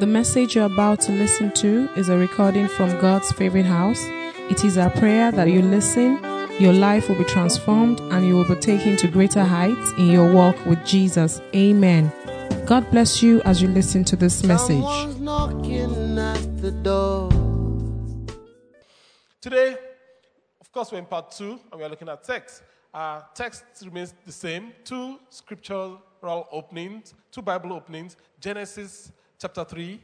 The message you're about to listen to is a recording from God's favorite house. It is our prayer that you listen, your life will be transformed, and you will be taken to greater heights in your walk with Jesus. Amen. God bless you as you listen to this message. At the door. Today, of course, we're in part two and we are looking at text. Our text remains the same two scriptural openings, two Bible openings Genesis chapter 3,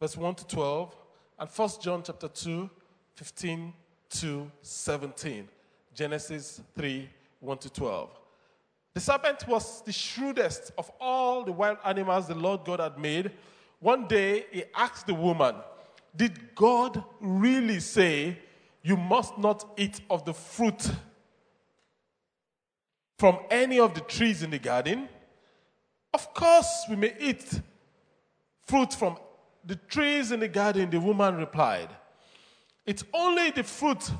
verse 1 to 12, and 1 John chapter 2, 15 to 17. Genesis 3, 1 to 12. The serpent was the shrewdest of all the wild animals the Lord God had made. One day he asked the woman, Did God really say you must not eat of the fruit from any of the trees in the garden? Of course, we may eat fruit from the trees in the garden, the woman replied. It's only the fruit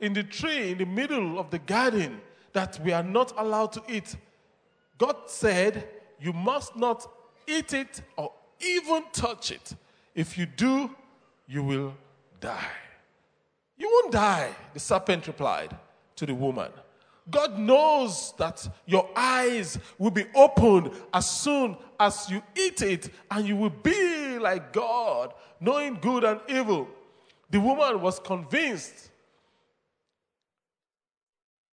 in the tree in the middle of the garden that we are not allowed to eat. God said, You must not eat it or even touch it. If you do, you will die. You won't die, the serpent replied to the woman. God knows that your eyes will be opened as soon as you eat it, and you will be like God, knowing good and evil. The woman was convinced.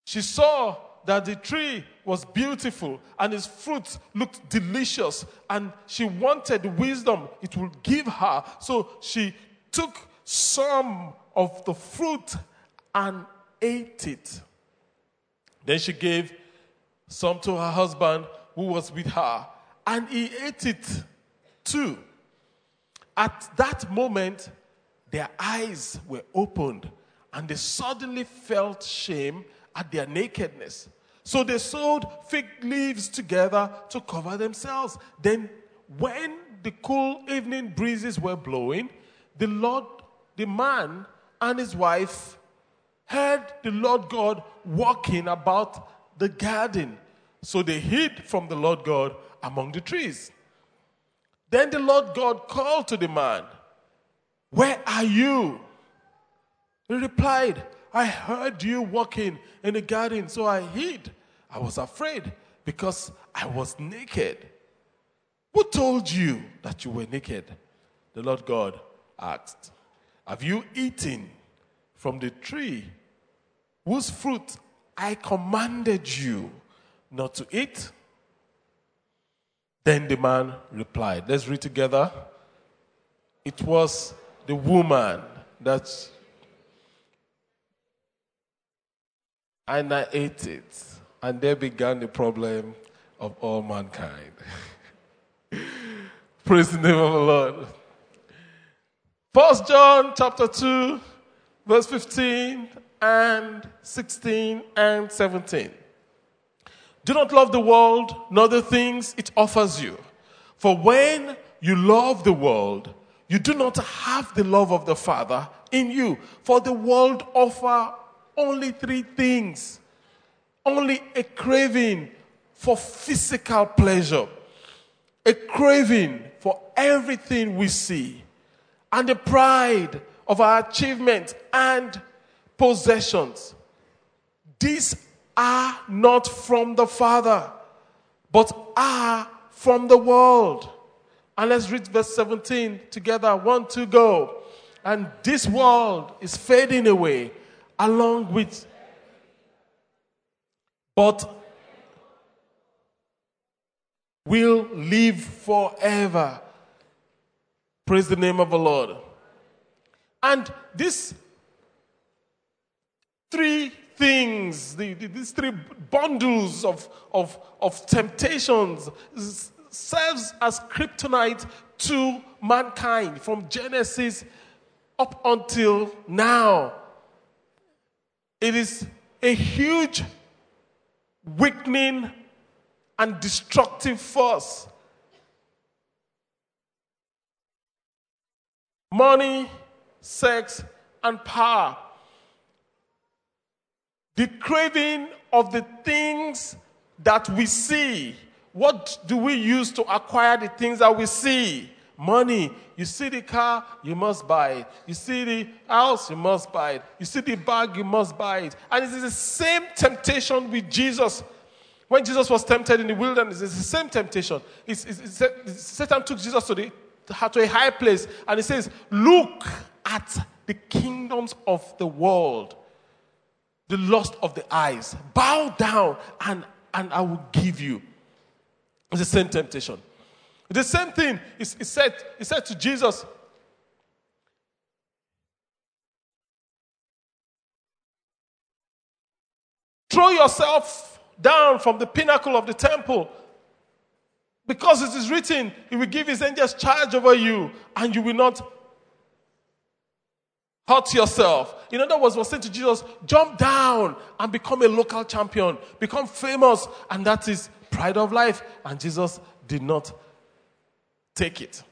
She saw that the tree was beautiful and its fruit looked delicious, and she wanted wisdom it would give her. So she took some of the fruit and ate it. Then she gave some to her husband who was with her, and he ate it too. At that moment, their eyes were opened, and they suddenly felt shame at their nakedness. So they sewed fig leaves together to cover themselves. Then, when the cool evening breezes were blowing, the Lord, the man, and his wife heard the Lord God walking about the garden. So they hid from the Lord God among the trees. Then the Lord God called to the man, Where are you? He replied, I heard you walking in the garden, so I hid. I was afraid because I was naked. Who told you that you were naked? The Lord God asked. Have you eaten from the tree whose fruit I commanded you not to eat? Then the man replied, Let's read together. It was the woman that and I ate it. And there began the problem of all mankind. Praise the name of the Lord. First John chapter 2, verse 15 and 16 and 17. Do not love the world, nor the things it offers you. For when you love the world, you do not have the love of the Father in you. For the world offer only three things only a craving for physical pleasure, a craving for everything we see, and a pride of our achievements and possessions. These are not from the Father, but are from the world. And let's read verse 17 together. One, two, go. And this world is fading away along with but will live forever. Praise the name of the Lord. And these three things, the, the, these three bundles of, of, of temptations, serves as kryptonite to mankind from Genesis up until now. It is a huge weakening and destructive force. Money, sex, and power. The craving of the things that we see. What do we use to acquire the things that we see? money. You see the car, you must buy it. You see the house, you must buy it. You see the bag, you must buy it. And it is the same temptation with Jesus. When Jesus was tempted in the wilderness, it's the same temptation. It's, it's, it's, Satan took Jesus to, the, to a high place and he says, Look at the kingdoms of the world, the lust of the eyes. Bow down and, and I will give you. It's the same temptation. The same thing is, said, is said to Jesus. Throw yourself down from the pinnacle of the temple. Because it is written, He will give His angels charge over you, and you will not hurt yourself. In other words, was saying to Jesus, jump down and become a local champion, become famous, and that is pride of life. And Jesus did not take it.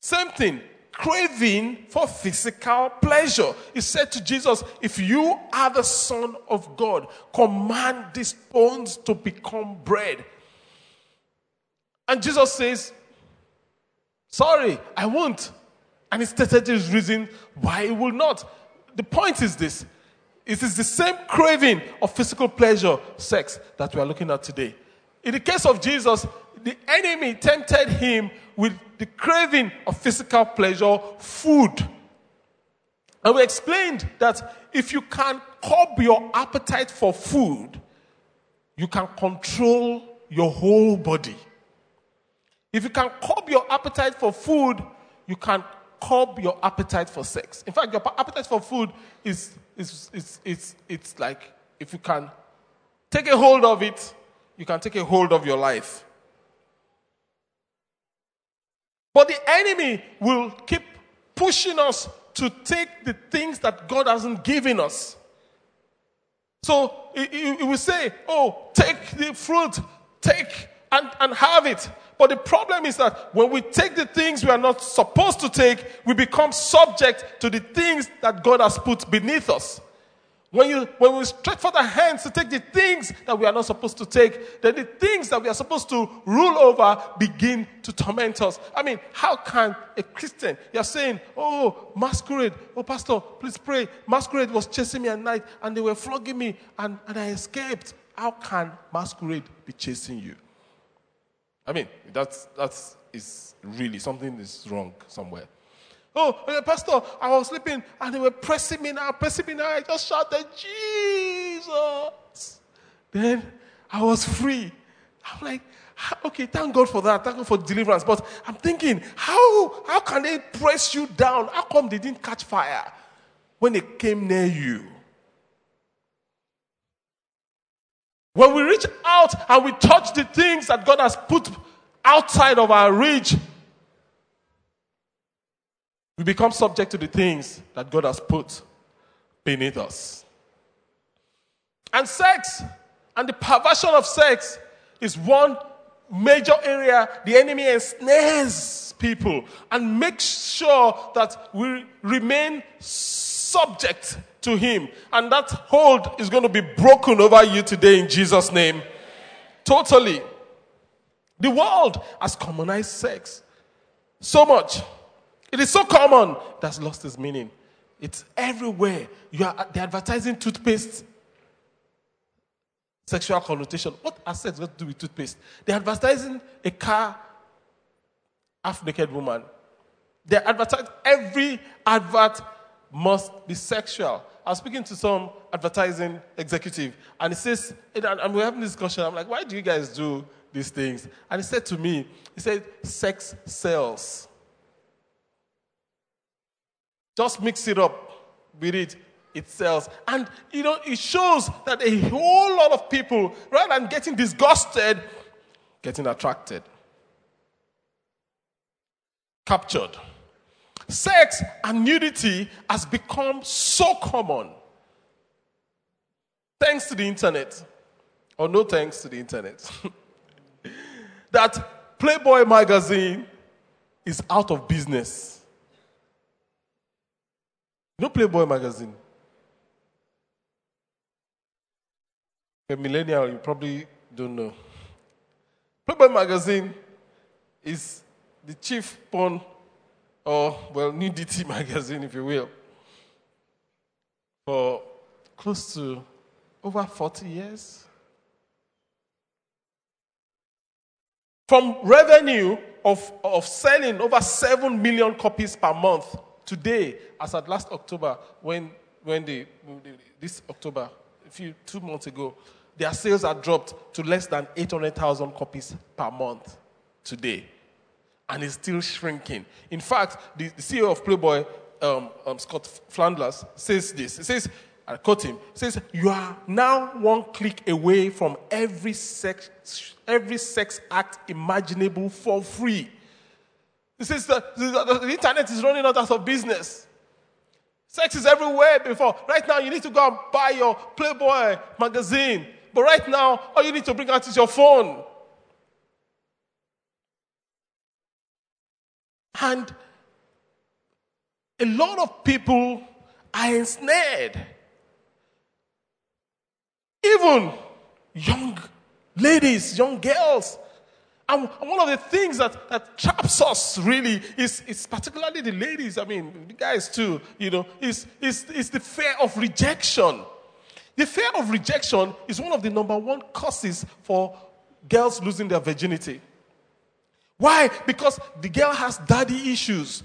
Same thing, craving for physical pleasure. He said to Jesus, If you are the Son of God, command these bones to become bread. And Jesus says, Sorry, I won't. And he stated his reason why he will not. The point is this it is the same craving of physical pleasure, sex, that we are looking at today. In the case of Jesus, the enemy tempted him with the craving of physical pleasure, food. And we explained that if you can curb your appetite for food, you can control your whole body. If you can curb your appetite for food, you can curb your appetite for sex. In fact, your appetite for food is, is, is, is it's like if you can take a hold of it, you can take a hold of your life. But the enemy will keep pushing us to take the things that God hasn't given us. So he, he will say, Oh, take the fruit, take and, and have it. But the problem is that when we take the things we are not supposed to take, we become subject to the things that God has put beneath us. When, you, when we stretch forth our hands to take the things that we are not supposed to take, then the things that we are supposed to rule over begin to torment us. I mean, how can a Christian, you're saying, oh, masquerade, oh, pastor, please pray. Masquerade was chasing me at night and they were flogging me and, and I escaped. How can masquerade be chasing you? I mean, that's, that's is really something is wrong somewhere. Oh, Pastor, I was sleeping and they were pressing me now, pressing me now. I just shouted, Jesus. Then I was free. I'm like, okay, thank God for that. Thank God for deliverance. But I'm thinking, how, how can they press you down? How come they didn't catch fire when they came near you? When we reach out and we touch the things that God has put outside of our reach, we become subject to the things that God has put beneath us. And sex and the perversion of sex is one major area the enemy ensnares people and makes sure that we remain subject to him. And that hold is going to be broken over you today in Jesus' name. Totally. The world has commonized sex so much it is so common that's lost its meaning. It's everywhere. You are the advertising toothpaste. Sexual connotation. What has sex got to do with toothpaste? They're advertising a car, half naked woman. They're advertising every advert must be sexual. I was speaking to some advertising executive, and he says, and we're having this discussion. I'm like, why do you guys do these things? And he said to me, he said, sex sells. Just mix it up with it, it sells. And, you know, it shows that a whole lot of people, rather than getting disgusted, getting attracted. Captured. Sex and nudity has become so common. Thanks to the internet, or no thanks to the internet, that Playboy magazine is out of business. Know Playboy magazine? A millennial, you probably don't know. Playboy magazine is the chief porn, or well, nudity magazine, if you will, for close to over 40 years. From revenue of, of selling over 7 million copies per month today, as at last October, when, when they, this October, a few, two months ago, their sales are dropped to less than 800,000 copies per month today. And it's still shrinking. In fact, the, the CEO of Playboy, um, um, Scott Flanders, says this. He says, I quote him, says, You are now one click away from every sex, every sex act imaginable for free. He says that the internet is running out of business. Sex is everywhere before. Right now, you need to go and buy your Playboy magazine. But right now, all you need to bring out is your phone. And a lot of people are ensnared. Even young ladies, young girls. And one of the things that, that traps us really is, is particularly the ladies, I mean, the guys too, you know, is, is, is the fear of rejection. The fear of rejection is one of the number one causes for girls losing their virginity. Why? Because the girl has daddy issues.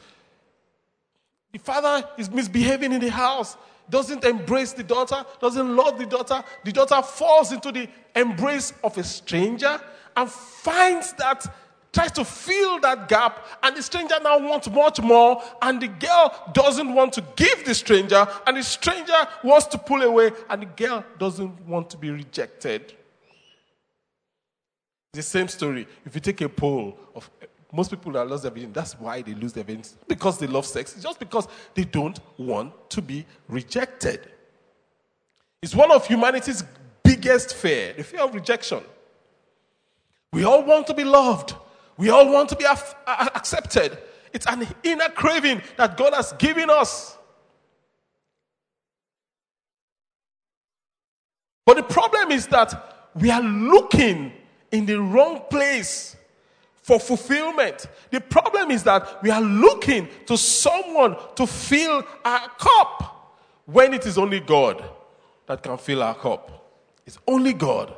The father is misbehaving in the house, doesn't embrace the daughter, doesn't love the daughter. The daughter falls into the embrace of a stranger and finds that, tries to fill that gap, and the stranger now wants much more, and the girl doesn't want to give the stranger, and the stranger wants to pull away, and the girl doesn't want to be rejected. The same story. If you take a poll of most people that lose their virginity, that's why they lose their virginity. Because they love sex. It's just because they don't want to be rejected. It's one of humanity's biggest fear, the fear of rejection. We all want to be loved. We all want to be af- accepted. It's an inner craving that God has given us. But the problem is that we are looking in the wrong place for fulfillment. The problem is that we are looking to someone to fill our cup when it is only God that can fill our cup. It's only God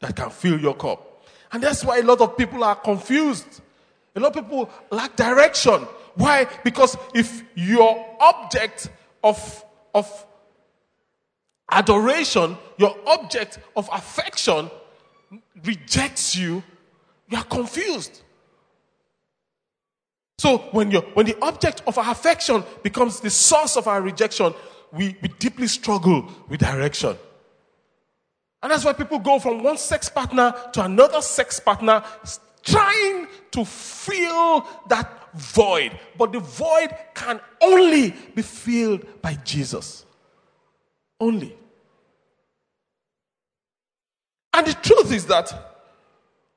that can fill your cup. And that's why a lot of people are confused. A lot of people lack direction. Why? Because if your object of, of adoration, your object of affection rejects you, you are confused. So when, you when the object of our affection becomes the source of our rejection, we, we deeply struggle with direction. And that's why people go from one sex partner to another sex partner, trying to fill that void. But the void can only be filled by Jesus. Only. And the truth is that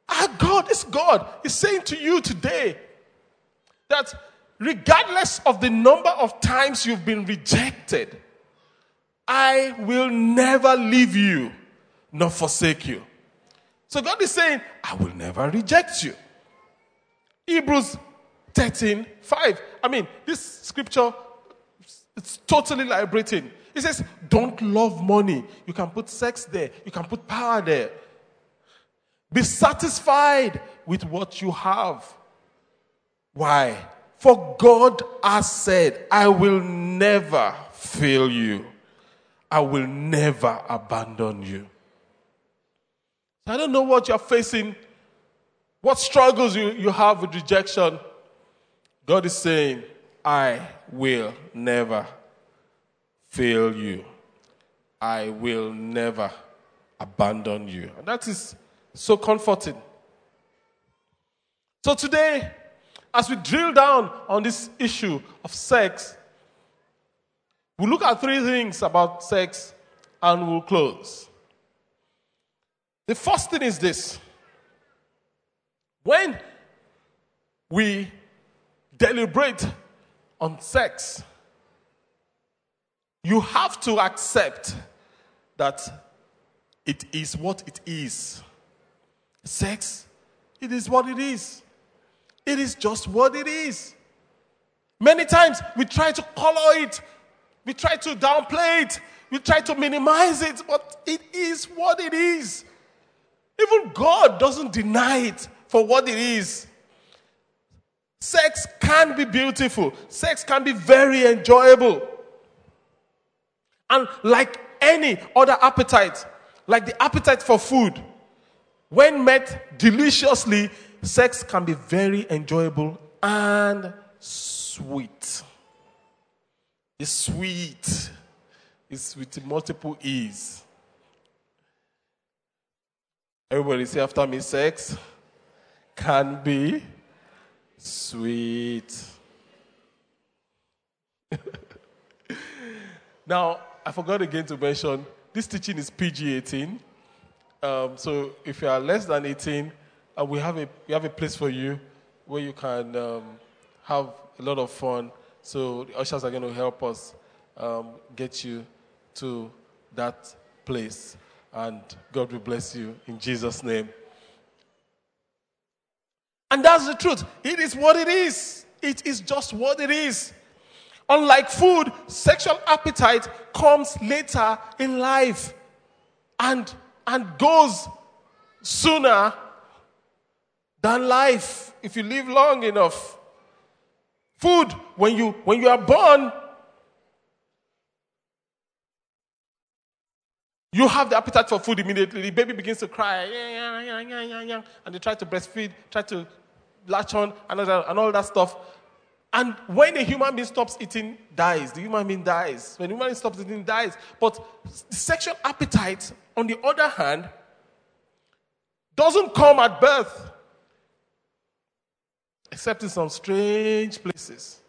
our God is God is saying to you today that regardless of the number of times you've been rejected, I will never leave you nor forsake you. So God is saying, I will never reject you. Hebrews 13 5. I mean, this scripture it's totally liberating. It says, Don't love money. You can put sex there, you can put power there. Be satisfied with what you have. Why? For God has said, I will never fail you, I will never abandon you. I don't know what you're facing, what struggles you, you have with rejection. God is saying, I will never fail you. I will never abandon you. And that is so comforting. So today, as we drill down on this issue of sex, we'll look at three things about sex and we'll close. The first thing is this when we deliberate on sex, you have to accept that it is what it is. Sex, it is what it is. It is just what it is. Many times we try to color it, we try to downplay it, we try to minimize it, but it is what it is. Even God doesn't deny it for what it is. Sex can be beautiful, sex can be very enjoyable. And like any other appetite, like the appetite for food, when met deliciously, sex can be very enjoyable and sweet. It's sweet. It's with multiple E's. Everybody say after me sex can be sweet. now, I forgot again to mention this teaching is PG 18. Um, so if you are less than 18, uh, we, have a, we have a place for you where you can um, have a lot of fun. So the ushers are going to help us um, get you to that place. And God will bless you in Jesus' name. And that's the truth. It is what it is. It is just what it is. Unlike food, sexual appetite comes later in life and, and goes sooner than life if you live long enough. Food, when you, when you are born, you have the appetite for food immediately. The baby begins to cry, and they try to breastfeed, try to latch on, and all, and all that stuff. And when a human being stops eating, dies. The human being dies. When a human being stops eating, dies. But sexual appetite, on the other hand, doesn't come at birth, except in some strange places.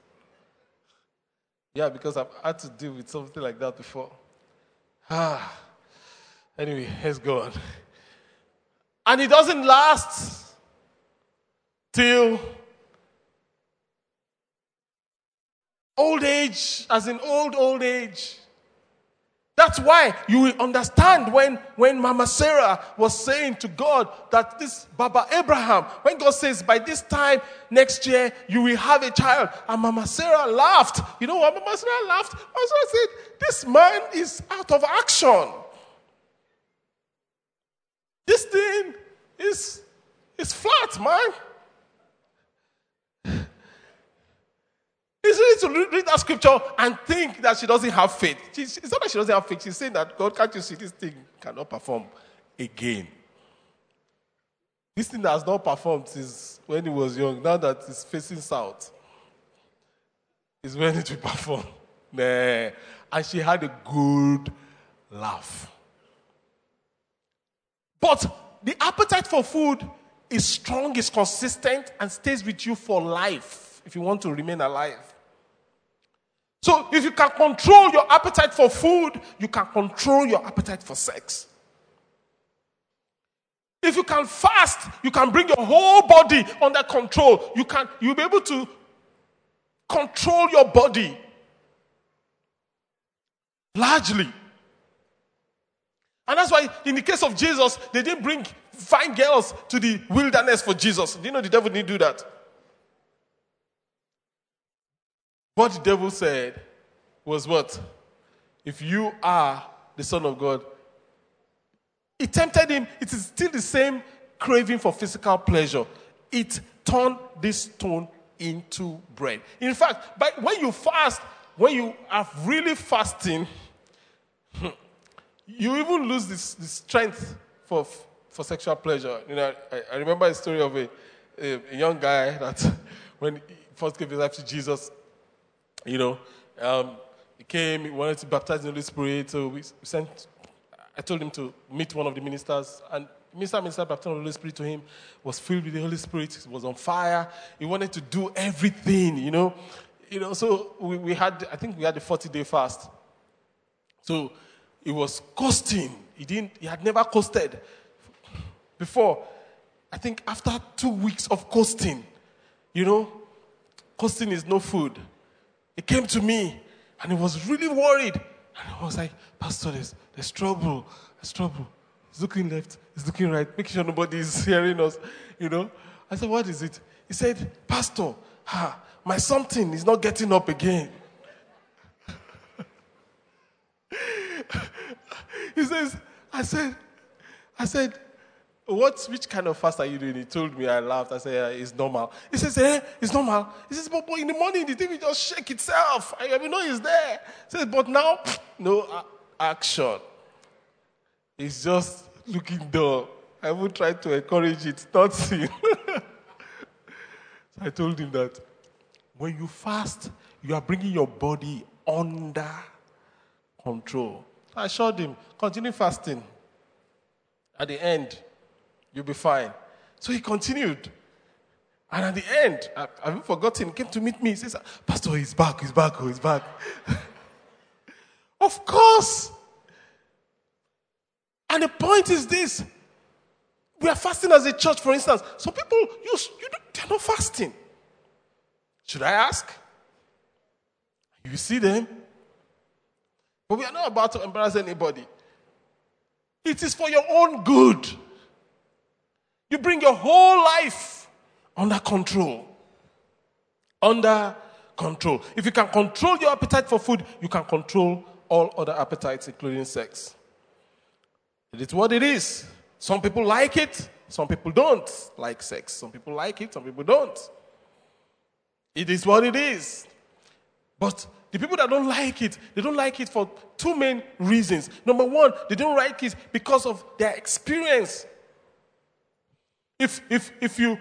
Yeah, because I've had to deal with something like that before. Ah. Anyway, let's go on. And it doesn't last till old age, as in old, old age. That's why you will understand when, when Mama Sarah was saying to God that this Baba Abraham, when God says, by this time next year you will have a child. And Mama Sarah laughed. You know what Mama Sarah laughed? Mama Sarah said, This man is out of action. This thing is, is flat, man. It's easy to read that scripture and think that she doesn't have faith. She's, it's not that she doesn't have faith. She's saying that, God, can't you see this thing cannot perform again? This thing has not performed since when he was young, now that it's facing south, is when it will perform. Nah. And she had a good laugh. But the appetite for food is strong, is consistent, and stays with you for life if you want to remain alive. So, if you can control your appetite for food, you can control your appetite for sex. If you can fast, you can bring your whole body under control. You can you'll be able to control your body largely. And that's why, in the case of Jesus, they didn't bring fine girls to the wilderness for Jesus. Do you know the devil didn't do that? What the devil said was what? If you are the Son of God, it tempted him. It is still the same craving for physical pleasure. It turned this stone into bread. In fact, but when you fast, when you are really fasting, you even lose this, this strength for, for sexual pleasure. You know, I, I remember a story of a, a, a, young guy that when he first gave his life to Jesus, you know, um, he came, he wanted to baptize in the Holy Spirit, so we sent, I told him to meet one of the ministers, and Mr. Minister baptized the Holy Spirit to him, was filled with the Holy Spirit, was on fire, he wanted to do everything, you know. You know, so we, we had, I think we had a 40 day fast. So he was coasting. He didn't, he had never coasted before. I think after two weeks of coasting, you know, coasting is no food. He came to me and he was really worried. And I was like, Pastor, there's, there's trouble. There's trouble. He's looking left, he's looking right, making sure nobody is hearing us, you know. I said, What is it? He said, Pastor, ha, my something is not getting up again. he says, I said, I said, what, which kind of fast are you doing? He told me, I laughed. I said, yeah, it's normal. He says, eh, it's normal. He says, but, but in the morning, the will just shake itself. I even know it's there. He says, but now, no action. It's just looking dull. I will try to encourage it, not see. so I told him that when you fast, you are bringing your body under control. I assured him, continue fasting. At the end, you'll be fine. So he continued. And at the end, I, I've forgotten, came to meet me. He says, Pastor, he's back, he's back, oh, he's back. of course. And the point is this we are fasting as a church, for instance. Some people, you, you they're not fasting. Should I ask? You see them? But we are not about to embarrass anybody. It is for your own good. You bring your whole life under control. Under control. If you can control your appetite for food, you can control all other appetites, including sex. It is what it is. Some people like it, some people don't like sex. Some people like it, some people don't. It is what it is. But the people that don't like it, they don't like it for two main reasons. Number one, they don't like it because of their experience. If, if, if you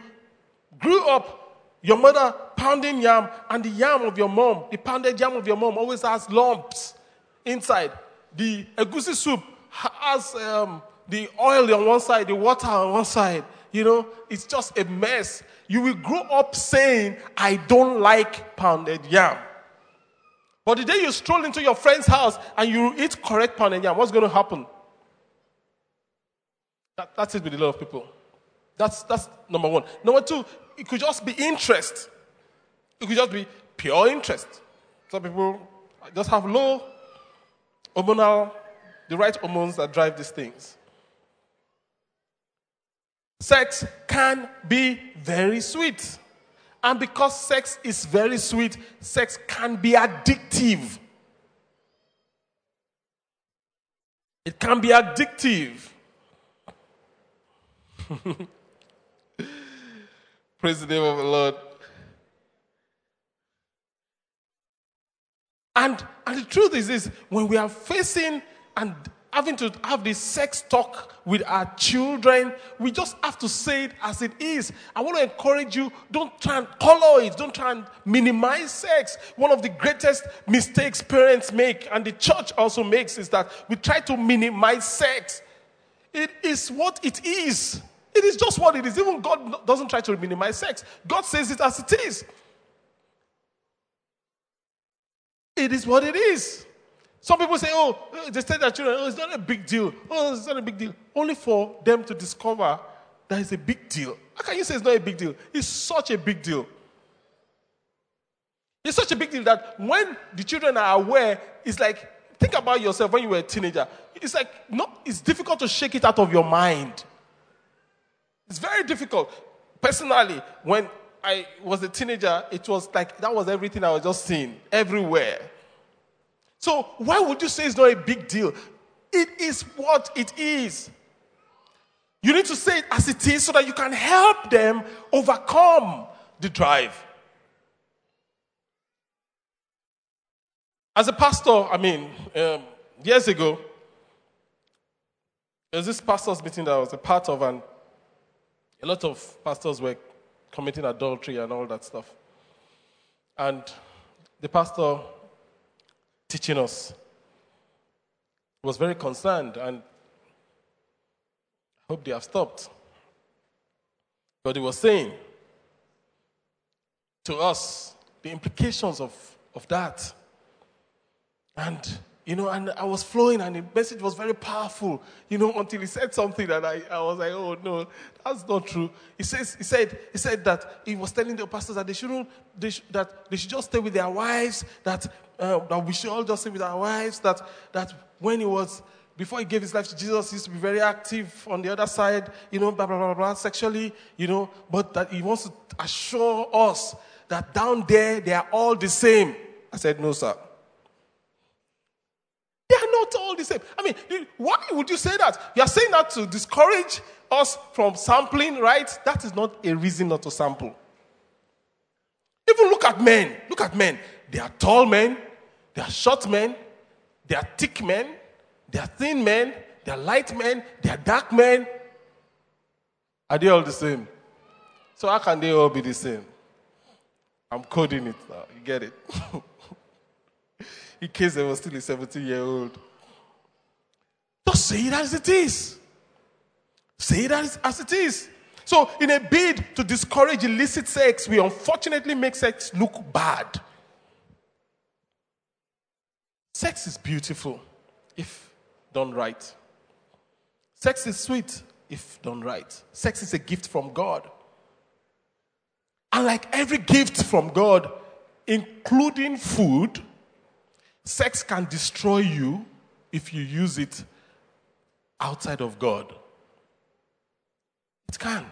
grew up, your mother pounding yam, and the yam of your mom, the pounded yam of your mom always has lumps inside. The egusi soup has um, the oil on one side, the water on one side. You know, it's just a mess. You will grow up saying, I don't like pounded yam. But the day you stroll into your friend's house and you eat correct pounded yam, what's going to happen? That, that's it with a lot of people. That's, that's number one. Number two, it could just be interest. It could just be pure interest. Some people just have low hormonal, the right hormones that drive these things. Sex can be very sweet. And because sex is very sweet, sex can be addictive. It can be addictive. Praise the name of the Lord. And, and the truth is this when we are facing and having to have this sex talk with our children, we just have to say it as it is. I want to encourage you don't try and color it, don't try and minimize sex. One of the greatest mistakes parents make, and the church also makes, is that we try to minimize sex. It is what it is. It is just what it is. Even God doesn't try to minimize sex, God says it as it is. It is what it is. Some people say, oh, they tell that children, oh, it's not a big deal. Oh, it's not a big deal. Only for them to discover that it's a big deal. How can you say it's not a big deal? It's such a big deal. It's such a big deal that when the children are aware, it's like, think about yourself when you were a teenager. It's like, not, it's difficult to shake it out of your mind. It's very difficult. Personally, when I was a teenager, it was like that was everything I was just seeing everywhere. So, why would you say it's not a big deal? It is what it is. You need to say it as it is so that you can help them overcome the drive. As a pastor, I mean, um, years ago, there was this pastor's meeting that I was a part of, and a lot of pastors were committing adultery and all that stuff. And the pastor teaching us was very concerned and I hope they have stopped. But he was saying to us the implications of, of that. And you know, and I was flowing, and the message was very powerful, you know, until he said something that I, I was like, oh no, that's not true. He says, he said, he said that he was telling the pastors that they shouldn't, they sh- that they should just stay with their wives, that, uh, that we should all just stay with our wives, that, that when he was before he gave his life to Jesus, he used to be very active on the other side, you know, blah, blah, blah, blah, sexually, you know, but that he wants to assure us that down there they are all the same. I said, No, sir. Not all the same. I mean, why would you say that? You are saying that to discourage us from sampling, right? That is not a reason not to sample. Even look at men. Look at men. They are tall men, they are short men, they are thick men, they are thin men, they are light men, they are dark men. Are they all the same? So how can they all be the same? I'm coding it now. You get it? In case there was still a 17 year old. Just say it as it is. Say it as, as it is. So, in a bid to discourage illicit sex, we unfortunately make sex look bad. Sex is beautiful if done right. Sex is sweet if done right. Sex is a gift from God. And like every gift from God, including food, sex can destroy you if you use it outside of God. It can.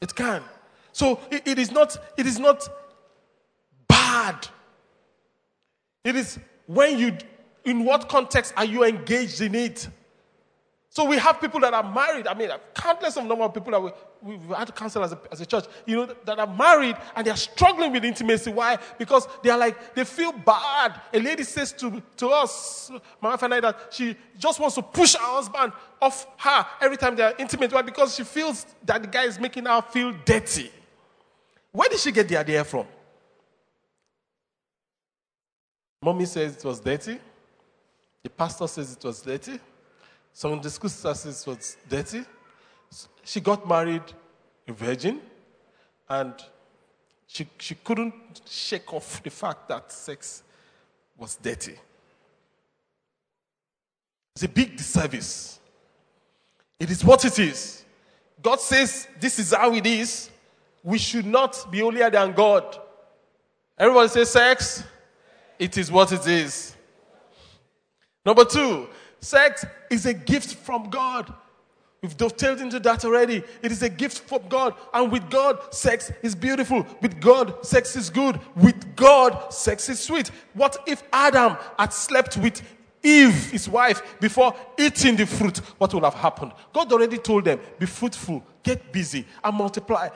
It can. So it, it is not it is not bad. It is when you in what context are you engaged in it? So we have people that are married. I mean, countless of number of people that we, we've had to counsel as a, as a church, you know, that are married and they're struggling with intimacy. Why? Because they're like, they feel bad. A lady says to, to us, my wife and I, that she just wants to push her husband off her every time they're intimate. Why? Because she feels that the guy is making her feel dirty. Where did she get the idea from? Mommy says it was dirty. The pastor says it was dirty. Some of the school says it was dirty. She got married a virgin, and she, she couldn't shake off the fact that sex was dirty. It's a big disservice. It is what it is. God says this is how it is. We should not be holier than God. Everybody say sex. It is what it is. Number two, sex is a gift from God. We've dovetailed into that already. It is a gift from God. And with God, sex is beautiful. With God, sex is good. With God, sex is sweet. What if Adam had slept with Eve, his wife, before eating the fruit? What would have happened? God already told them, be fruitful, get busy, and multiply.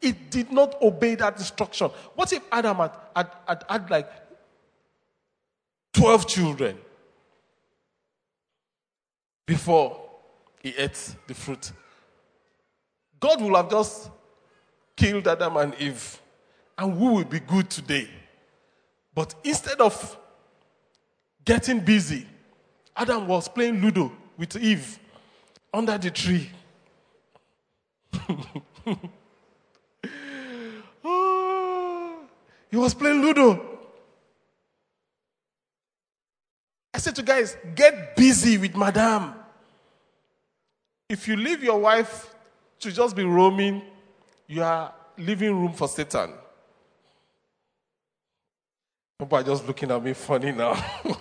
It did not obey that instruction. What if Adam had, had, had, had like 12 children before he ate the fruit. God will have just killed Adam and Eve, and we will be good today. But instead of getting busy, Adam was playing Ludo with Eve under the tree. oh, he was playing Ludo. I said to guys, get busy with madam. If you leave your wife to just be roaming, you are leaving room for Satan. People are just looking at me funny now.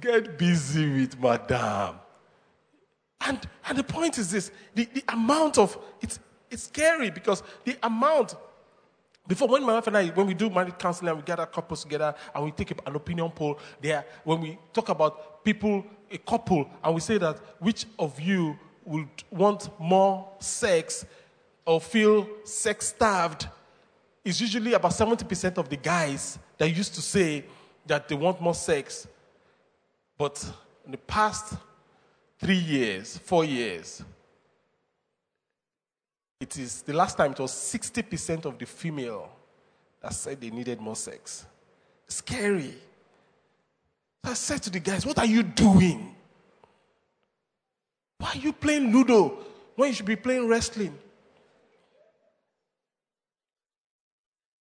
Get busy with madam. And, and the point is this the, the amount of it's, it's scary because the amount before, when my wife and I, when we do marriage counseling and we gather couples together and we take an opinion poll, there, when we talk about people, a couple, and we say that which of you would want more sex or feel sex starved, it's usually about 70% of the guys that used to say that they want more sex. But in the past three years, four years, it is the last time it was 60% of the female that said they needed more sex. Scary. I said to the guys, What are you doing? Why are you playing Ludo when you should be playing wrestling?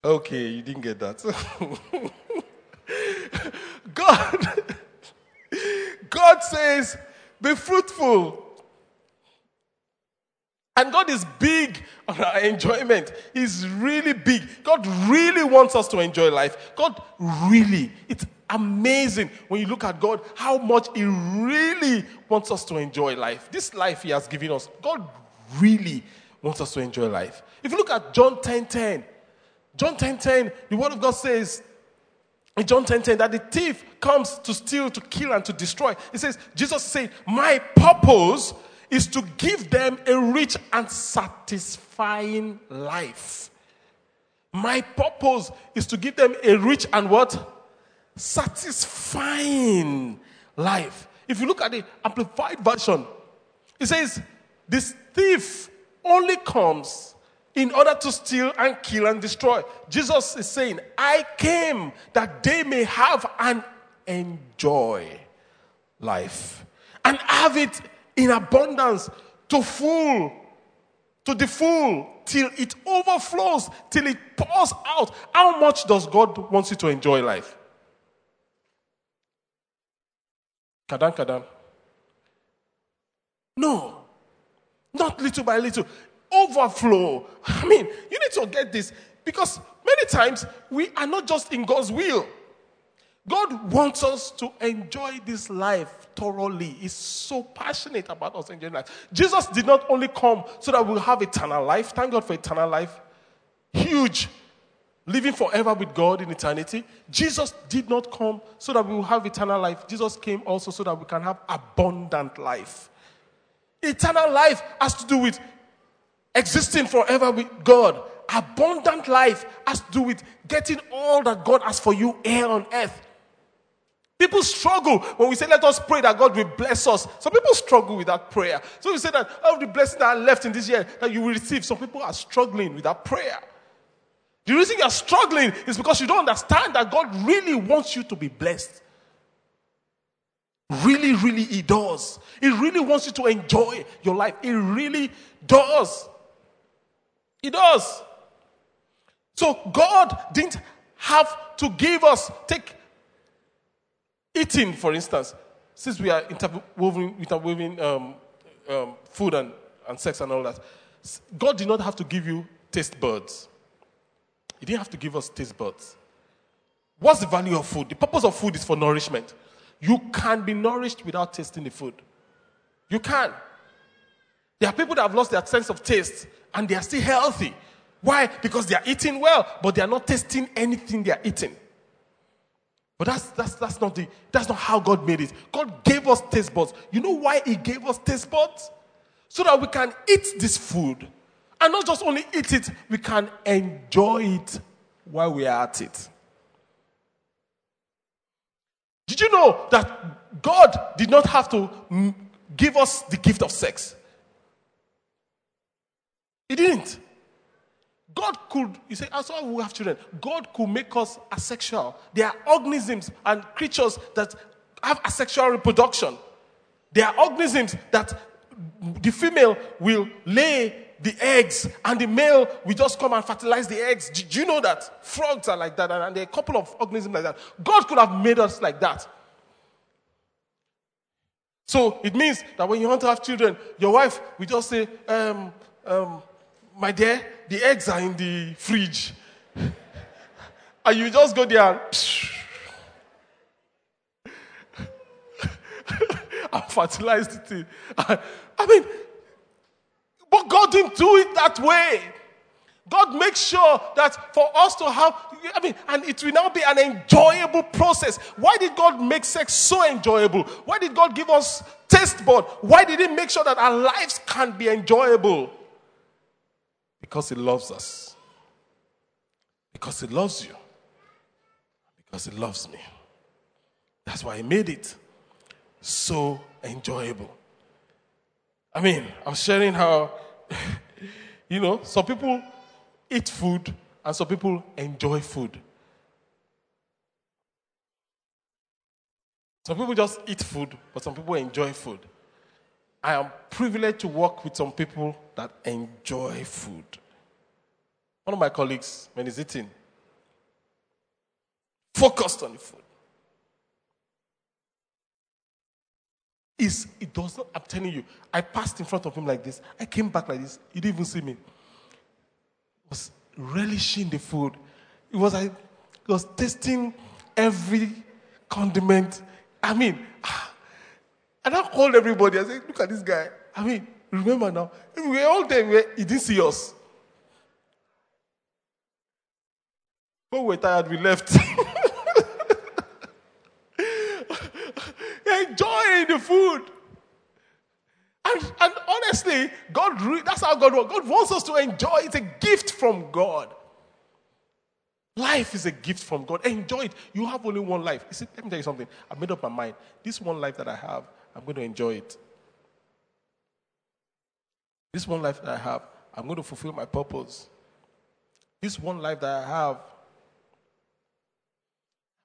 Okay, you didn't get that. God, God says, Be fruitful And God is big on our enjoyment. He's really big. God really wants us to enjoy life. God really, it's amazing when you look at God how much He really wants us to enjoy life. This life He has given us, God really wants us to enjoy life. If you look at John 10 10, John 10 10, the Word of God says, in John 10 10, that the thief comes to steal, to kill, and to destroy. It says, Jesus said, My purpose is to give them a rich and satisfying life. My purpose is to give them a rich and what? Satisfying life. If you look at the amplified version, it says, This thief only comes in order to steal and kill and destroy. Jesus is saying, I came that they may have and enjoy life and have it in abundance to full, to the full, till it overflows, till it pours out. How much does God want you to enjoy life? Kadan, kadan. No. Not little by little. Overflow. I mean, you need to get this because many times we are not just in God's will. God wants us to enjoy this life thoroughly. He's so passionate about us enjoying life. Jesus did not only come so that we'll have eternal life. Thank God for eternal life. Huge. Living forever with God in eternity. Jesus did not come so that we will have eternal life. Jesus came also so that we can have abundant life. Eternal life has to do with existing forever with God. Abundant life has to do with getting all that God has for you here on earth. People struggle when we say, let us pray that God will bless us. Some people struggle with that prayer. So we say that all the blessings that are left in this year that you will receive, some people are struggling with that prayer. The reason you're struggling is because you don't understand that God really wants you to be blessed. Really, really, He does. He really wants you to enjoy your life. He really does. He does. So God didn't have to give us, take Eating, for instance, since we are interwoven, interwoven um, um, food and, and sex and all that, God did not have to give you taste buds. He didn't have to give us taste buds. What's the value of food? The purpose of food is for nourishment. You can be nourished without tasting the food. You can. There are people that have lost their sense of taste and they are still healthy. Why? Because they are eating well, but they are not tasting anything they are eating. But that's, that's, that's, not the, that's not how God made it. God gave us taste buds. You know why He gave us taste buds? So that we can eat this food. And not just only eat it, we can enjoy it while we are at it. Did you know that God did not have to mm, give us the gift of sex? He didn't. God could, you say, as well we have children, God could make us asexual. There are organisms and creatures that have asexual reproduction. There are organisms that the female will lay the eggs and the male will just come and fertilize the eggs. Do you know that? Frogs are like that, and there are a couple of organisms like that. God could have made us like that. So it means that when you want to have children, your wife will just say, um, um, My dear, the eggs are in the fridge. and you just go there and, and fertilize the thing. I mean, but God didn't do it that way. God makes sure that for us to have, I mean, and it will now be an enjoyable process. Why did God make sex so enjoyable? Why did God give us taste bud? Why did He make sure that our lives can be enjoyable? Because He loves us. Because He loves you. Because He loves me. That's why He made it so enjoyable. I mean, I'm sharing how, you know, some people eat food and some people enjoy food. Some people just eat food, but some people enjoy food. I am privileged to work with some people that enjoy food. One of my colleagues, when he's eating, focused on the food. is it does not, I'm telling you, I passed in front of him like this. I came back like this. He didn't even see me. He was relishing the food. It was like he was tasting every condiment. I mean, ah, and I called everybody. I said, look at this guy. I mean, remember now, we were all there, he didn't see us. But we were tired, we left. Enjoying the food. And, and honestly, God, that's how God works. God wants us to enjoy. It's a gift from God. Life is a gift from God. Enjoy it. You have only one life. You see, let me tell you something. I made up my mind. This one life that I have, I'm going to enjoy it. This one life that I have, I'm going to fulfill my purpose. This one life that I have,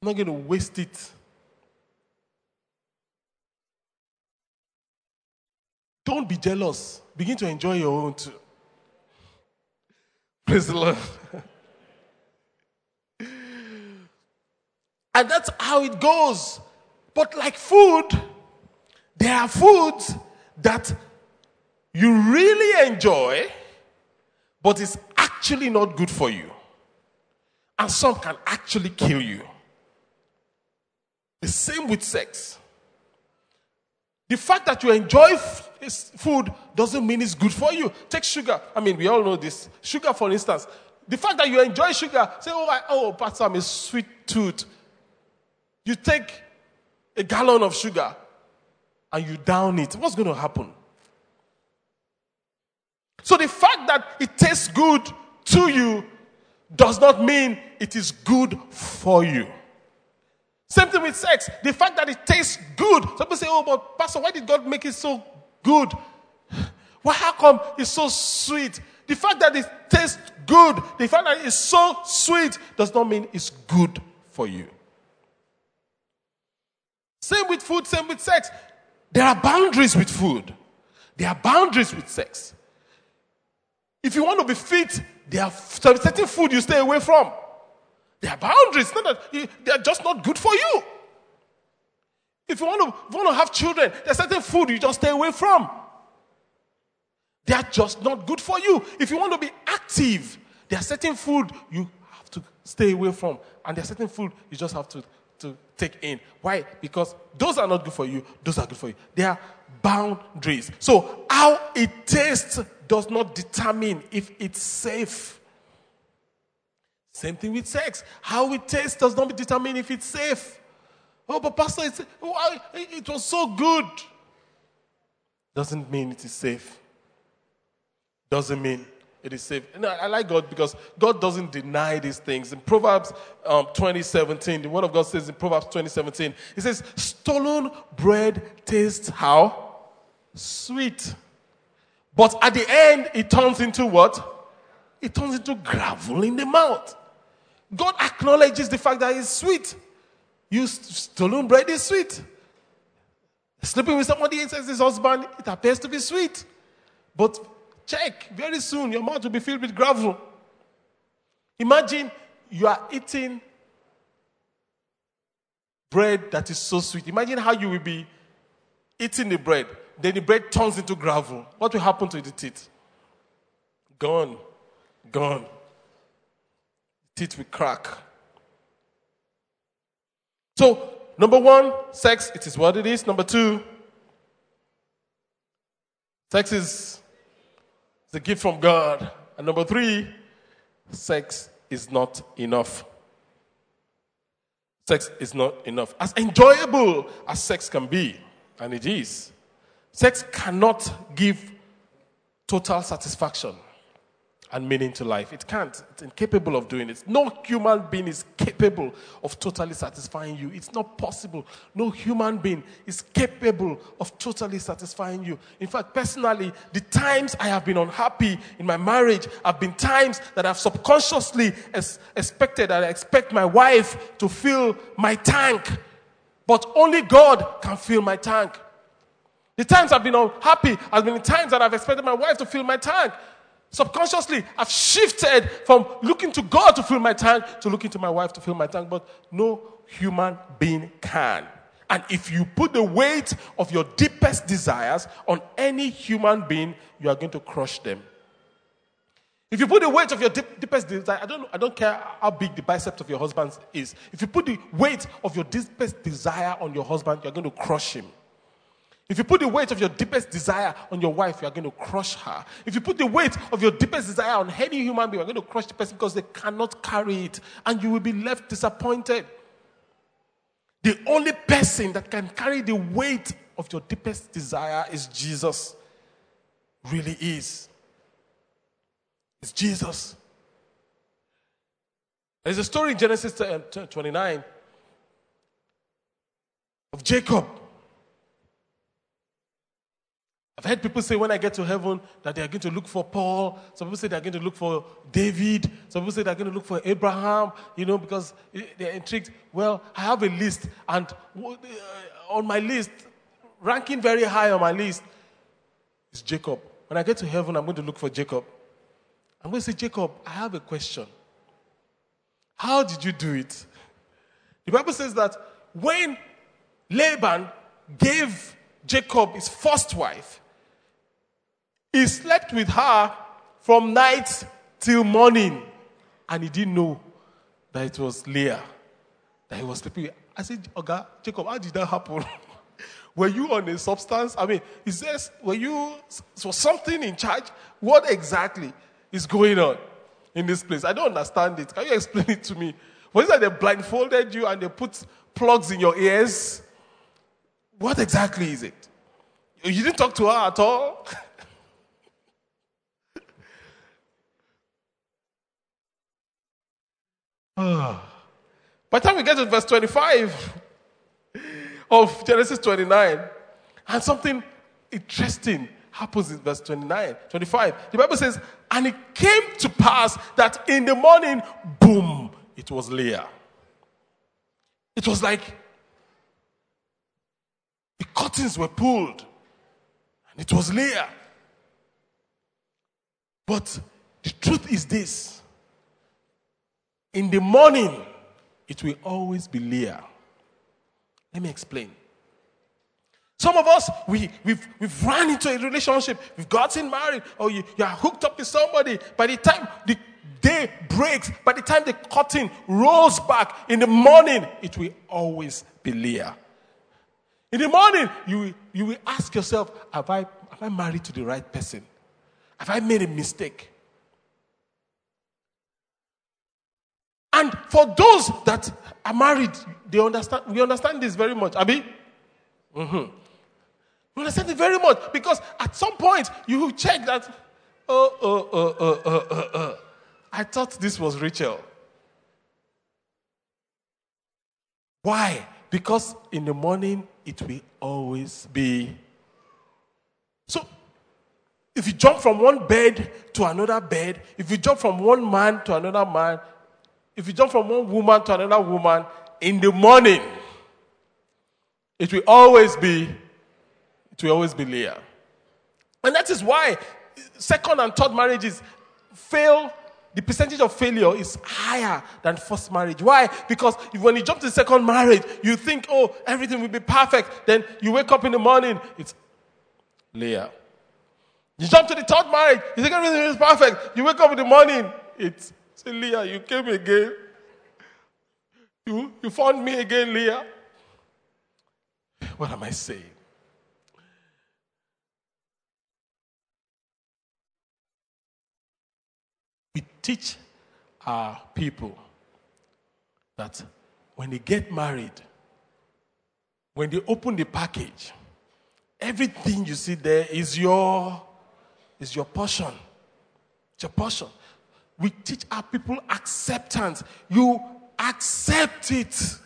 I'm not going to waste it. Don't be jealous. Begin to enjoy your own too. Praise the Lord. and that's how it goes. But like food, there are foods that you really enjoy, but it's actually not good for you. And some can actually kill you. The same with sex. The fact that you enjoy f- food doesn't mean it's good for you. Take sugar. I mean, we all know this. Sugar, for instance. The fact that you enjoy sugar, say, oh, I, oh, Pastor, I'm a sweet tooth. You take a gallon of sugar and you down it. What's going to happen? So the fact that it tastes good to you does not mean it is good for you. Same thing with sex. The fact that it tastes good. Some people say, oh, but Pastor, why did God make it so good? Why, how come it's so sweet? The fact that it tastes good, the fact that it's so sweet, does not mean it's good for you. Same with food, same with sex. There are boundaries with food, there are boundaries with sex. If you want to be fit, there are certain food you stay away from. There are boundaries, not that they are just not good for you. If you want to, want to have children, there are certain food you just stay away from. They are just not good for you. If you want to be active, there are certain food you have to stay away from, and there are certain food you just have to, to take in. Why? Because those are not good for you, those are good for you. They are boundaries. So, how it tastes does not determine if it's safe. Same thing with sex. How it tastes does not determine if it's safe. Oh, but Pastor, it's, oh, it was so good. Doesn't mean it is safe. Doesn't mean it is safe. And I, I like God because God doesn't deny these things. In Proverbs um, 2017, the Word of God says in Proverbs 2017, it says, Stolen bread tastes how? Sweet. But at the end, it turns into what? It turns into gravel in the mouth. God acknowledges the fact that it's sweet. You stolen bread is sweet. Sleeping with somebody says his husband, it appears to be sweet. But check, very soon your mouth will be filled with gravel. Imagine you are eating bread that is so sweet. Imagine how you will be eating the bread. Then the bread turns into gravel. What will happen to the teeth? Gone. Gone. Teeth will crack. So, number one, sex, it is what it is. Number two, sex is the gift from God. And number three, sex is not enough. Sex is not enough. As enjoyable as sex can be, and it is, sex cannot give total satisfaction and meaning to life. It can't. It's incapable of doing it. No human being is capable of totally satisfying you. It's not possible. No human being is capable of totally satisfying you. In fact, personally, the times I have been unhappy in my marriage have been times that I've subconsciously expected that I expect my wife to fill my tank. But only God can fill my tank. The times I've been unhappy has been the times that I've expected my wife to fill my tank. Subconsciously, I've shifted from looking to God to fill my tank to looking to my wife to fill my tank, but no human being can. And if you put the weight of your deepest desires on any human being, you are going to crush them. If you put the weight of your deep, deepest desire, I don't, I don't care how big the biceps of your husband is. If you put the weight of your deepest desire on your husband, you're going to crush him. If you put the weight of your deepest desire on your wife, you are going to crush her. If you put the weight of your deepest desire on any human being, you are going to crush the person because they cannot carry it and you will be left disappointed. The only person that can carry the weight of your deepest desire is Jesus. Really is. It's Jesus. There's a story in Genesis uh, 29 of Jacob. I've heard people say when I get to heaven that they are going to look for Paul. Some people say they're going to look for David. Some people say they're going to look for Abraham, you know, because they're intrigued. Well, I have a list, and uh, on my list, ranking very high on my list, is Jacob. When I get to heaven, I'm going to look for Jacob. I'm going to say, Jacob, I have a question. How did you do it? The Bible says that when Laban gave Jacob his first wife, he slept with her from night till morning, and he didn't know that it was Leah that he was sleeping with. I said, Okay, Jacob, how did that happen? were you on a substance? I mean, is this, were you, was something in charge? What exactly is going on in this place? I don't understand it. Can you explain it to me? Was it that they blindfolded you and they put plugs in your ears? What exactly is it? You didn't talk to her at all? By the time we get to verse 25 of Genesis 29, and something interesting happens in verse 29, 25. The Bible says, And it came to pass that in the morning, boom, it was Leah. It was like the curtains were pulled, and it was Leah. But the truth is this in the morning, it will always be Leah. Let me explain. Some of us, we, we've, we've run into a relationship, we've gotten married, or you, you are hooked up with somebody. By the time the day breaks, by the time the curtain rolls back in the morning, it will always be Leah. In the morning, you, you will ask yourself, have I, have I married to the right person? Have I made a mistake? And for those that are married, they understand, we understand this very much. Abi? Mm-hmm. We understand it very much because at some point you will check that, oh, oh, oh, oh, oh, oh, oh. I thought this was Rachel. Why? Because in the morning it will always be. So if you jump from one bed to another bed, if you jump from one man to another man, if you jump from one woman to another woman in the morning, it will always be, it will always be Leah. And that is why second and third marriages fail the percentage of failure is higher than first marriage. Why? Because when you jump to second marriage, you think, oh, everything will be perfect. Then you wake up in the morning, it's Leah. You jump to the third marriage, you think everything is perfect. You wake up in the morning, it's Say, Leah, you came again. You, you found me again, Leah. What am I saying? We teach our people that when they get married, when they open the package, everything you see there is your is your portion. It's your portion we teach our people acceptance. You accept it.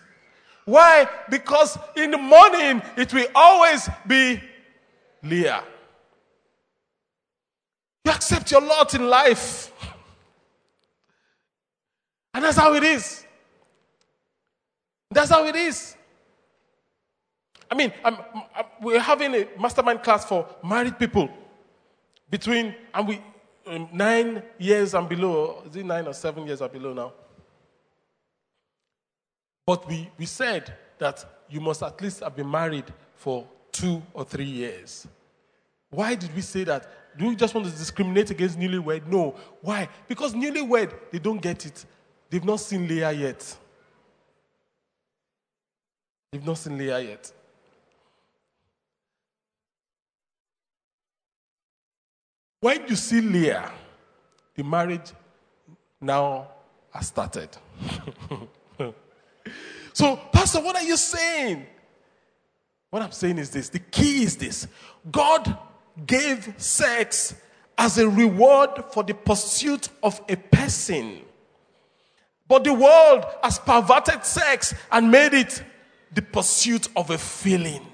Why? Because in the morning it will always be Leah. You accept your lot in life. And that's how it is. That's how it is. I mean, I'm, I'm, we're having a mastermind class for married people between, and we, um, nine years and below. Is it nine or seven years or below now? But we, we said that you must at least have been married for two or three years. Why did we say that? Do we just want to discriminate against newlywed? No. Why? Because newlywed, they don't get it. They've not seen Leah yet. They've not seen Leah yet. When you see Leah, the marriage now has started. so, Pastor, what are you saying? What I'm saying is this the key is this God gave sex as a reward for the pursuit of a person. But the world has perverted sex and made it the pursuit of a feeling.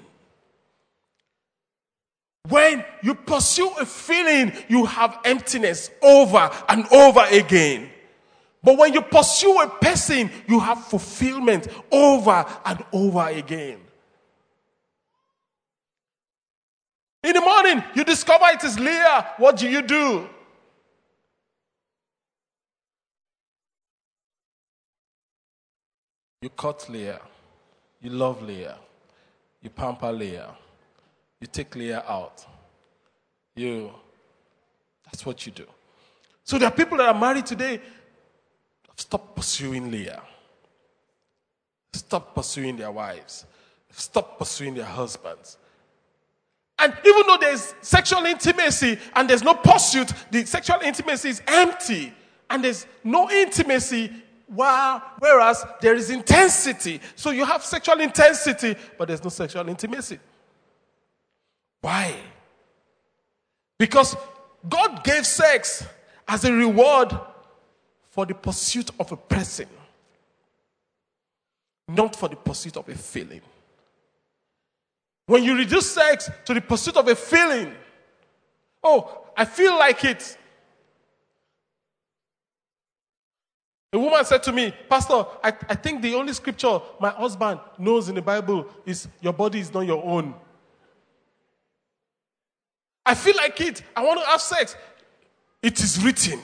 When you pursue a feeling, you have emptiness over and over again. But when you pursue a person, you have fulfillment over and over again. In the morning, you discover it is Leah. What do you do? You cut Leah. You love Leah. You pamper Leah. You take Leah out. You, that's what you do. So there are people that are married today. Stop pursuing Leah. Stop pursuing their wives. Stop pursuing their husbands. And even though there's sexual intimacy and there's no pursuit, the sexual intimacy is empty. And there's no intimacy, while, whereas there is intensity. So you have sexual intensity, but there's no sexual intimacy. Why? Because God gave sex as a reward for the pursuit of a person, not for the pursuit of a feeling. When you reduce sex to the pursuit of a feeling, oh, I feel like it. A woman said to me, Pastor, I, I think the only scripture my husband knows in the Bible is your body is not your own. I feel like it. I want to have sex. It is written.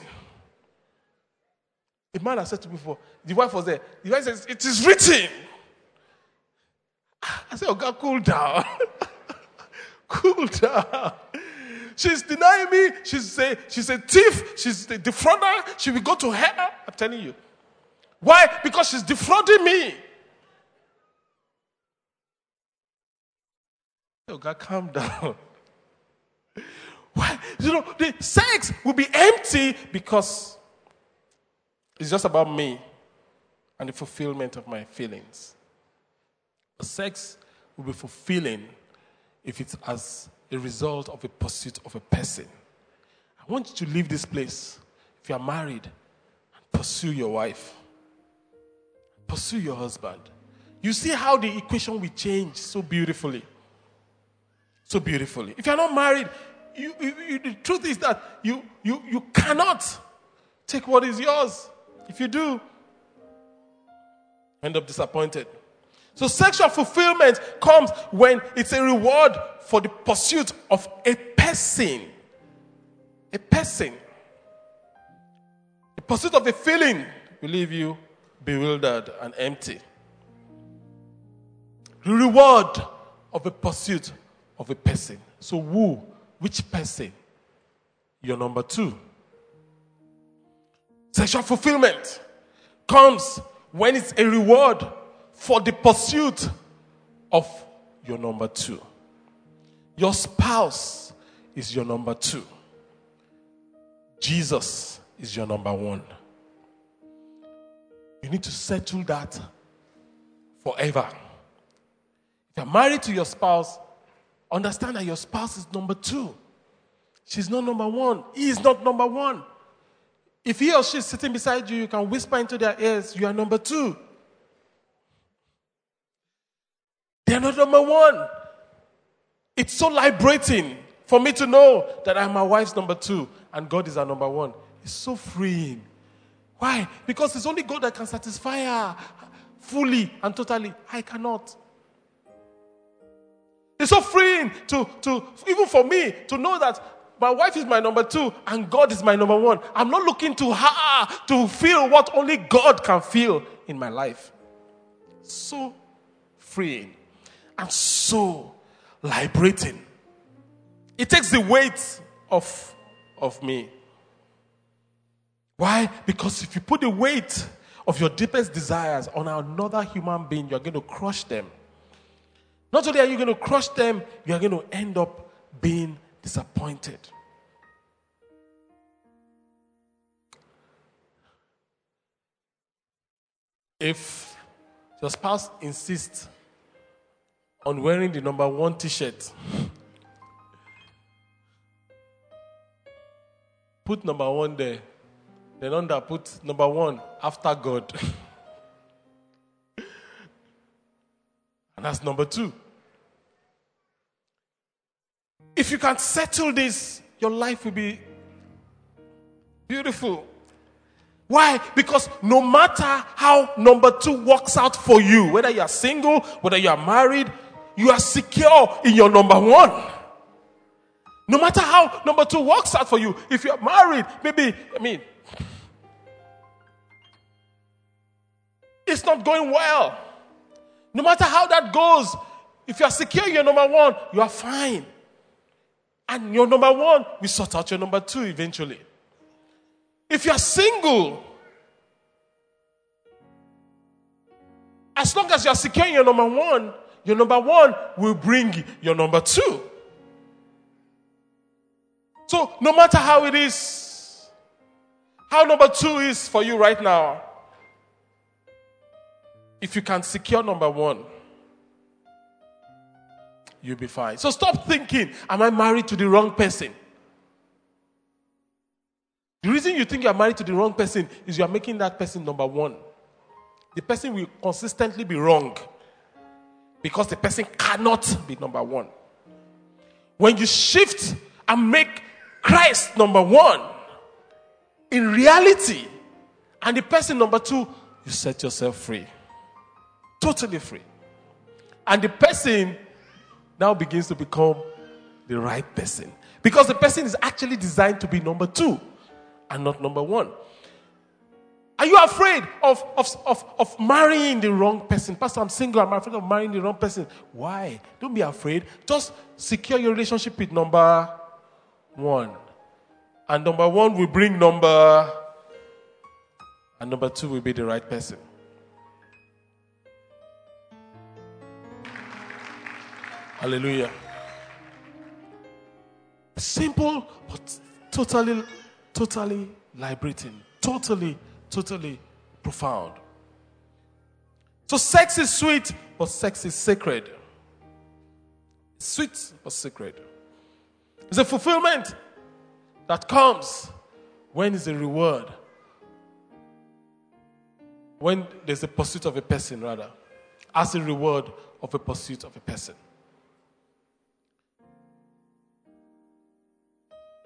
A man has said to me before, the wife was there. The wife says, It is written. I said, Oh God, cool down. cool down. She's denying me. She's a, she's a thief. She's a defrauder. She will go to hell. I'm telling you. Why? Because she's defrauding me. Oh God, calm down. Why? You know, the sex will be empty because it's just about me and the fulfillment of my feelings. Sex will be fulfilling if it's as a result of a pursuit of a person. I want you to leave this place if you are married and pursue your wife, pursue your husband. You see how the equation will change so beautifully. So beautifully. If you're not married, you, you, you, the truth is that you, you, you cannot take what is yours. If you do, end up disappointed. So sexual fulfillment comes when it's a reward for the pursuit of a person. A person. The pursuit of a feeling will leave you bewildered and empty. The reward of a pursuit of a person. So who, which person? You're number two. Sexual fulfillment comes when it's a reward for the pursuit of your number two. Your spouse is your number two. Jesus is your number one. You need to settle that forever. If you're married to your spouse, understand that your spouse is number two. She's not number one. He is not number one. If he or she is sitting beside you, you can whisper into their ears, You are number two. They're not number one. It's so liberating for me to know that I'm my wife's number two and God is our number one. It's so freeing. Why? Because it's only God that can satisfy her fully and totally. I cannot. It's so freeing to, to even for me to know that my wife is my number two and God is my number one. I'm not looking to her to feel what only God can feel in my life. So freeing. and so liberating. It takes the weight of, of me. Why? Because if you put the weight of your deepest desires on another human being, you're going to crush them. Not only are you going to crush them, you are going to end up being disappointed. If your spouse insists on wearing the number one t shirt, put number one there. Then under put number one after God. and that's number two. If you can settle this, your life will be beautiful. Why? Because no matter how number two works out for you, whether you are single, whether you are married, you are secure in your number one. No matter how number two works out for you, if you are married, maybe, I mean, it's not going well. No matter how that goes, if you are secure in your number one, you are fine. And your number one will sort out your number two eventually. If you are single, as long as you are securing your number one, your number one will bring your number two. So, no matter how it is, how number two is for you right now, if you can secure number one, you'll be fine. So, stop thinking, Am I married to the wrong person? The reason you think you are married to the wrong person is you are making that person number one. The person will consistently be wrong because the person cannot be number one. When you shift and make Christ number one, in reality, and the person number two, you set yourself free. Totally free. And the person now begins to become the right person. Because the person is actually designed to be number two and not number one. Are you afraid of, of, of, of marrying the wrong person? Pastor, I'm single. I'm afraid of marrying the wrong person. Why? Don't be afraid. Just secure your relationship with number one. And number one will bring number, and number two will be the right person. Hallelujah. Simple, but totally totally liberating, totally, totally profound. So, sex is sweet, but sex is sacred. Sweet, but sacred. It's a fulfillment that comes when is a reward. When there's a pursuit of a person, rather, as a reward of a pursuit of a person.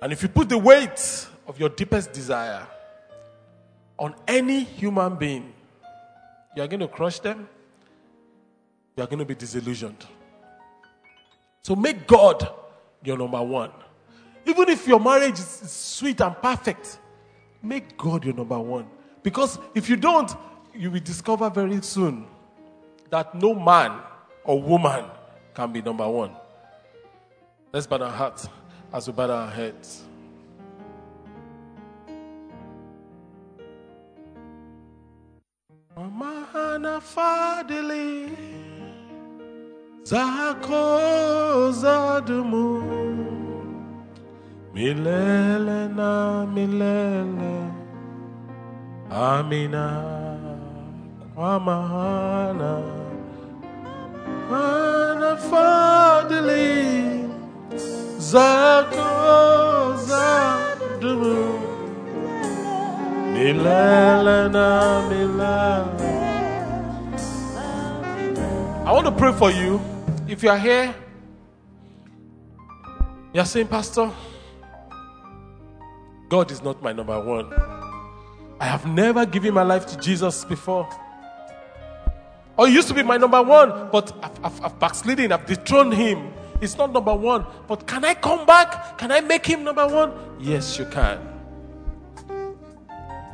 And if you put the weight of your deepest desire on any human being, you are going to crush them, you are going to be disillusioned. So make God your number one. Even if your marriage is sweet and perfect, make God your number one. Because if you don't, you will discover very soon that no man or woman can be number one. Let's bow our hearts as we bow our heads. Mahana fadili zako zadumu milele na milele. Amina kwa mahana mahana fadili I want to pray for you. If you are here, you're saying, Pastor, God is not my number one. I have never given my life to Jesus before. Or he used to be my number one, but I've, I've, I've backslidden, I've dethroned him. It's not number one. But can I come back? Can I make him number one? Yes, you can.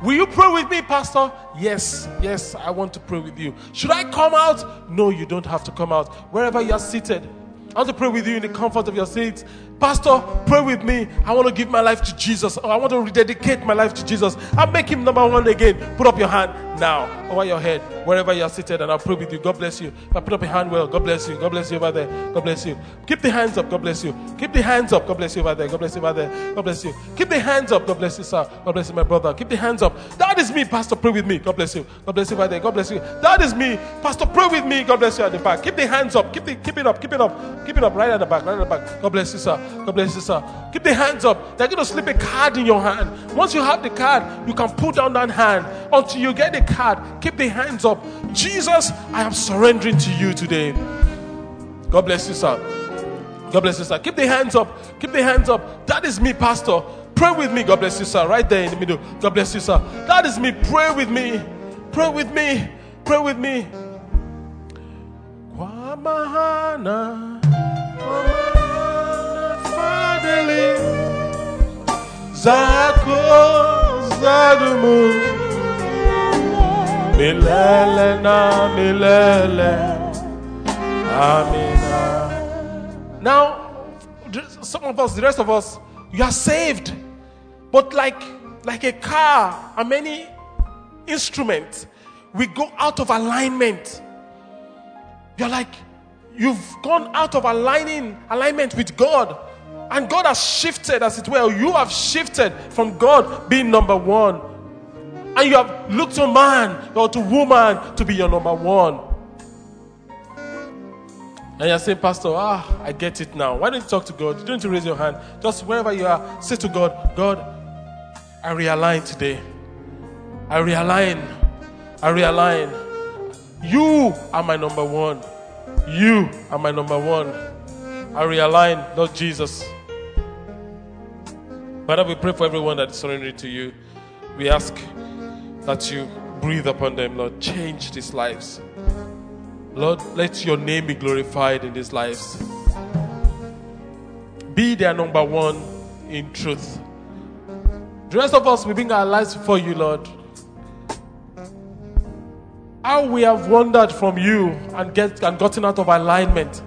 Will you pray with me, Pastor? Yes, yes, I want to pray with you. Should I come out? No, you don't have to come out. Wherever you are seated, I want to pray with you in the comfort of your seats. Pastor, pray with me. I want to give my life to Jesus. Or I want to rededicate my life to Jesus. I'll make him number one again. Put up your hand now over your head, wherever you are seated, and I'll pray with you. God bless you. If I put up your hand well, God bless you. God bless you over there. God bless you. Keep the hands up. God bless you. Keep the hands up. God bless you over there. God bless you over there. God bless you. Keep the hands up. God bless you, sir. God bless you, my brother. Keep the hands up. That is me, Pastor. Pray with me. God bless you. God bless you over there. God bless you. That is me, Pastor. Pray with me. God bless you at the back. Keep the hands up. Keep the keep it up. Keep it up. Keep it up. Right at the back. Right at the back. God bless you, sir. God bless you, sir. Keep the hands up. They're to slip a card in your hand. Once you have the card, you can put down that hand until you get the card. Keep the hands up. Jesus, I am surrendering to you today. God bless you, sir. God bless you, sir. Keep the hands up. Keep the hands up. That is me, Pastor. Pray with me. God bless you, sir. Right there in the middle. God bless you, sir. That is me. Pray with me. Pray with me. Pray with me. Kwamahana Zako Zadumu. Milele na milele. Amina. Now, some of us, the rest of us, you are saved. But like, like a car and many instruments, we go out of alignment. You're like, you've gone out of aligning alignment with God. And God has shifted, as it were. You have shifted from God being number one. And you have looked to man or to woman to be your number one. And you're saying, Pastor, ah, I get it now. Why don't you talk to God? You don't to raise your hand. Just wherever you are, say to God, God, I realign today. I realign. I realign. You are my number one. You are my number one. I realign, Lord Jesus. Father, we pray for everyone that is surrendering to you. We ask that you breathe upon them, Lord. Change these lives. Lord, let your name be glorified in these lives. Be their number one in truth. The rest of us, we bring our lives before you, Lord. How we have wandered from you and, get, and gotten out of alignment.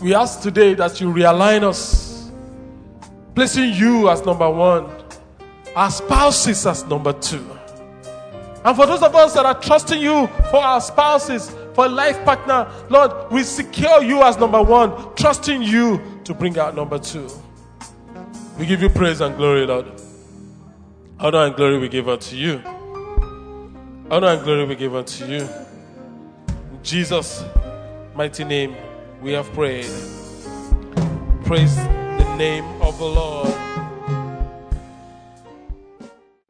We ask today that you realign us, placing you as number one, our spouses as number two. And for those of us that are trusting you for our spouses, for life partner, Lord, we secure you as number one, trusting you to bring out number two. We give you praise and glory, Lord. Honor and glory we give unto you. Honor and glory we give unto you. In Jesus' mighty name we have prayed. Praise the name of the Lord.